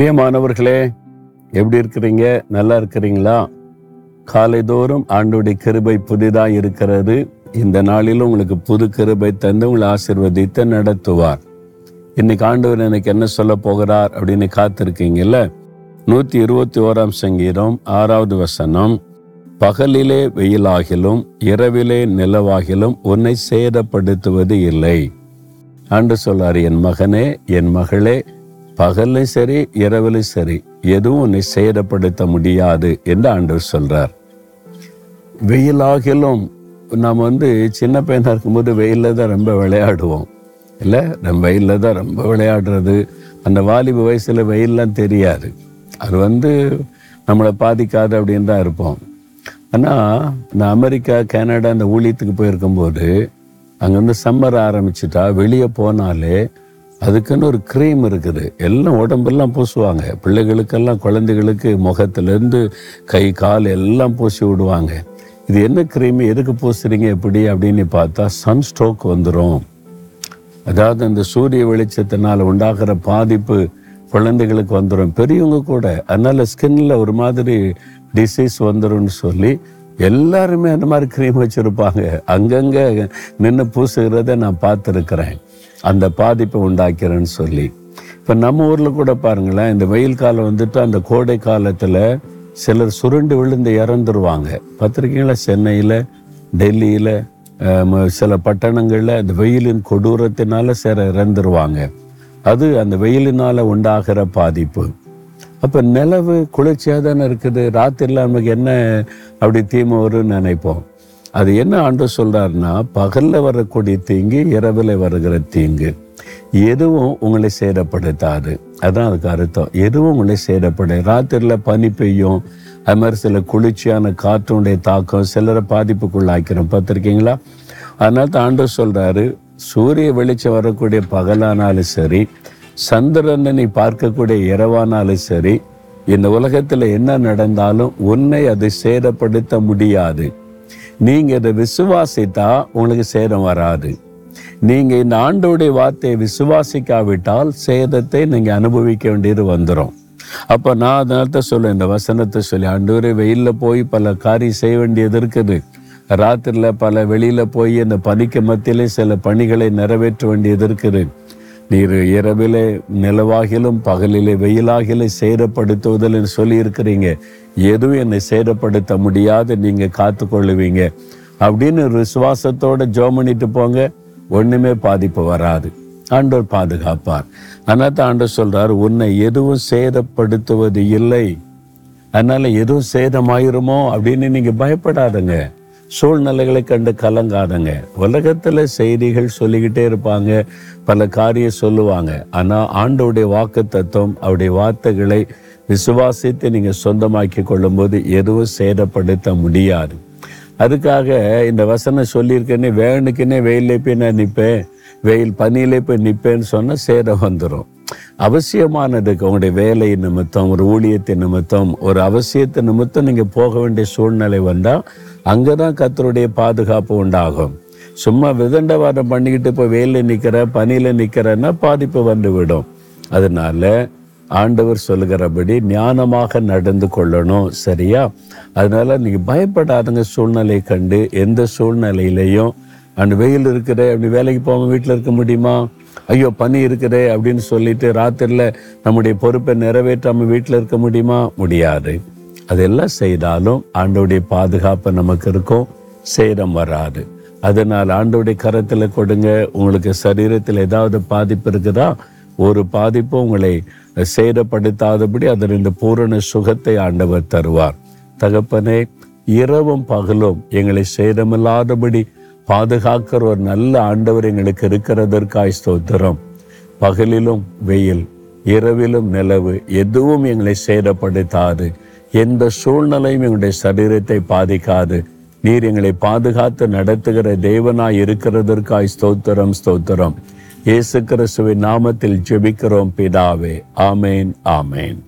பிரியமானவர்களே எப்படி இருக்கிறீங்க? நல்லா இருக்கிறீங்களா? காலைதோறும் ஆண்டுடைய கிருபை புதிதாக இருக்கிறது. இந்த நாளிலும் உங்களுக்கு புது கிருபை தந்து உங்களை ஆசிர்வதித்து நடத்துவார். இன்னைக்கு ஆண்டவர் எனக்கு என்ன சொல்ல போகிறார் அப்படின்னு காத்திருக்கீங்கல்ல? நூத்தி இருபத்தி ஓராம் சங்கீதம் ஆறாவது வசனம். பகலிலே வெயிலாகிலும் இரவிலே நிலவாகிலும் உன்னை சேதப்படுத்துவது இல்லை. ஆண்டு சொல்லார் என் மகனே என் மகளே பகலும் சரி இரவிலும் சரி எதுவும் உன்னை சேதப்படுத்த முடியாது என்று ஆண்டவர் சொல்றார். வெயிலாகிலும் நாம் வந்து சின்ன பையனாக இருக்கும்போது வெயிலில் தான் ரொம்ப விளையாடுவோம். இல்லை நம்ம வெயிலில் தான் ரொம்ப விளையாடுறது. அந்த வாலிப வயசில் வெயிலெலாம் தெரியாது. அது வந்து நம்மளை பாதிக்காது அப்படின்னு தான் இருப்போம். ஆனால் இந்த அமெரிக்கா கனடா இந்த ஊழியத்துக்கு போயிருக்கும்போது அங்கே வந்து சம்மர் ஆரம்பிச்சிட்டா வெளியே போனாலே அதுக்குன்னு ஒரு க்ரீம் இருக்குது. எல்லாம் உடம்பெல்லாம் பூசுவாங்க. பிள்ளைகளுக்கெல்லாம் குழந்தைகளுக்கு முகத்திலேருந்து கை கால் எல்லாம் பூசி விடுவாங்க. இது என்ன க்ரீம் எதுக்கு பூசுறீங்க? எப்படி அப்படின்னு பார்த்தா சன் ஸ்ட்ரோக் வந்துடும் அதாவது அந்த சூரிய வெளிச்சத்தினால் உண்டாகிற பாதிப்பு குழந்தைகளுக்கு வந்துடும் பெரியவங்க கூட அதனால் ஸ்கின்னில் ஒரு மாதிரி டிசீஸ் வந்துடும் சொல்லி எல்லாருமே அந்த மாதிரி க்ரீம் வச்சுருப்பாங்க. அங்கங்கே நின்று பூசுகிறத நான் பார்த்துருக்குறேன். அந்த பாதிப்பை உண்டாக்கிறேன்னு சொல்லி. இப்போ நம்ம ஊரில் கூட பாருங்களேன் இந்த வெயில் காலம் வந்துட்டு அந்த கோடை காலத்தில் சிலர் சுருண்டு விழுந்து இறந்துருவாங்க. பார்த்துருக்கீங்களா? சென்னையில் டெல்லியில் சில பட்டணங்களில் அந்த வெயிலின் கொடூரத்தினால சில இறந்துருவாங்க. அது அந்த வெயிலினால் உண்டாகிற பாதிப்பு. அப்போ நிலவு குளிர்ச்சியாக தானே இருக்குது? ராத்திரில நமக்கு என்ன அப்படி தீமை வரும்னு நினைப்போம். அது என்ன ஆண்டு சொல்கிறாருன்னா பகலில் வரக்கூடிய தீங்கு இரவில் வருகிற தீங்கு. எதுவும் உங்களை சேதப்படுத்தாது. அதான் அதுக்கு அர்த்தம். எதுவும் உங்களை சேதப்படு ராத்திரியில் பனி பெய்யும். அது மாதிரி சில குளிர்ச்சியான காற்றுடைய தாக்கம் சிலரை பாதிப்புக்குள்ளாக்கிறோம். பார்த்துருக்கீங்களா? அதனால தான் ஆண்டு சொல்கிறாரு சூரிய வெளிச்சம் வரக்கூடிய பகலானாலும் சரி சந்திரனை பார்க்கக்கூடிய இரவானாலும் சரி இந்த உலகத்தில் என்ன நடந்தாலும் உன்னை அது சேதப்படுத்த முடியாது. நீங்கள் இதை விசுவாசித்தா உங்களுக்கு சேதம் வராது. நீங்கள் இந்த ஆண்டோடைய வார்த்தையை விசுவாசிக்காவிட்டால் சேதத்தை நீங்கள் அனுபவிக்க வேண்டியது வந்துடும் அப்போ நான் அதனால தான் சொல்ல இந்த வசனத்தை சொல்லி ஆண்டு வெயிலில் போய் பல காரியம் செய்ய வேண்டியது இருக்குது. ராத்திரியில் பல வெளியில் போய் அந்த பனிக்கு மத்தியிலே சில பணிகளை நிறைவேற்ற வேண்டியது இருக்குது. நீர் இரவிலே நிலவாகிலும் பகலிலே வெயிலாகிலே சேதப்படுத்துவதில் சொல்லி இருக்கிறீங்க எதுவும் என்னை சேதப்படுத்த முடியாது நீங்க காத்து கொள்ளுவீங்க அப்படின்னு ஒரு விசுவாசத்தோட ஜோம் பண்ணிட்டு போங்க ஒண்ணுமே பாதிப்பு வராது. ஆண்டோர் பாதுகாப்பார். அதனால தான் ஆண்டவர் சொல்றார் உன்னை எதுவும் சேதப்படுத்துவது இல்லை. அதனால எதுவும் சேதமாயிருமோ? அப்படின்னு நீங்க பயப்படாதுங்க. சூழ்நிலைகளை கண்டு கலங்காதங்க. உலகத்துல செய்திகள் சொல்லிக்கிட்டே இருப்பாங்க பல காரியம் சொல்லுவாங்க. ஆனா ஆண்டவுடைய வாக்கு தத்துவம் அவருடைய வார்த்தைகளை விசுவாசித்து நீங்க சொந்தமாக்கி கொள்ளும்போது எதுவும் சேதப்படுத்த முடியாது. அதுக்காக இந்த வசனம் சொல்லியிருக்கேன்னே வேணுக்குன்னே வெயிலே போய் நான் நிற்பேன் வெயில் பனியிலே போய் நிற்பேன்னு சொன்னா சேதம் வந்துடும் அவசியமானதுக்கு உங்களுடைய வேலை நிமித்தம் ஒரு ஊழியத்தின் நிமித்தம் ஒரு அவசியத்தை நிமித்தம் நீங்க போக வேண்டிய சூழ்நிலை அங்கே தான் கத்தருடைய பாதுகாப்பு உண்டாகும். சும்மா விதண்டவாதம் பண்ணிக்கிட்டு இப்போ வெயிலில் நிற்கிற பனியில் நிற்கிறன்னா பாதிப்பு வந்து விடும் அதனால ஆண்டவர் சொல்லுகிறபடி ஞானமாக நடந்து கொள்ளணும் சரியா? அதனால நீங்கள் பயப்படாதங்க சூழ்நிலை கண்டு எந்த சூழ்நிலையிலையும் அந்த வெயில் இருக்கிற அப்படி வேலைக்கு போகாமல் வீட்டில் இருக்க முடியுமா? ஐயோ பனி இருக்குதே அப்படின்னு சொல்லிட்டு ராத்திரியில் நம்முடைய பொறுப்பை நிறைவேற்றாமல் வீட்டில் இருக்க முடியுமா? முடியாது. அதெல்லாம் செய்தாலும் ஆண்டோடைய பாதுகாப்பு நமக்கு இருக்கும். சேதம் வராது. அதனால் ஆண்டோடைய கரத்தில் கொடுங்க. உங்களுக்கு சரீரத்தில் ஏதாவது பாதிப்பு இருக்குதா? ஒரு பாதிப்பும் உங்களை சேதப்படுத்தாதபடி அதில் இந்த பூரண சுகத்தை ஆண்டவர் தருவார். தகப்பனே இரவும் பகலும் எங்களை சேதமில்லாதபடி பாதுகாக்கிற ஒரு நல்ல ஆண்டவர் எங்களுக்கு இருக்கிறதற்காய் ஸ்தோத்திரம். பகலிலும் வெயில் இரவிலும் நிலவு எதுவும் எங்களை சேதப்படுத்தாது. எந்த சூழ்நிலையும் எங்களுடைய சரீரத்தை பாதிக்காது. நீர் எங்களை பாதுகாத்து நடத்துகிற தேவனாய் இருக்கிறதற்காய் ஸ்தோத்திரம் ஸ்தோத்திரம். இயேசு கிறிஸ்துவின் நாமத்தில் ஜெபிக்கிறோம் பிதாவே. ஆமேன் ஆமேன்.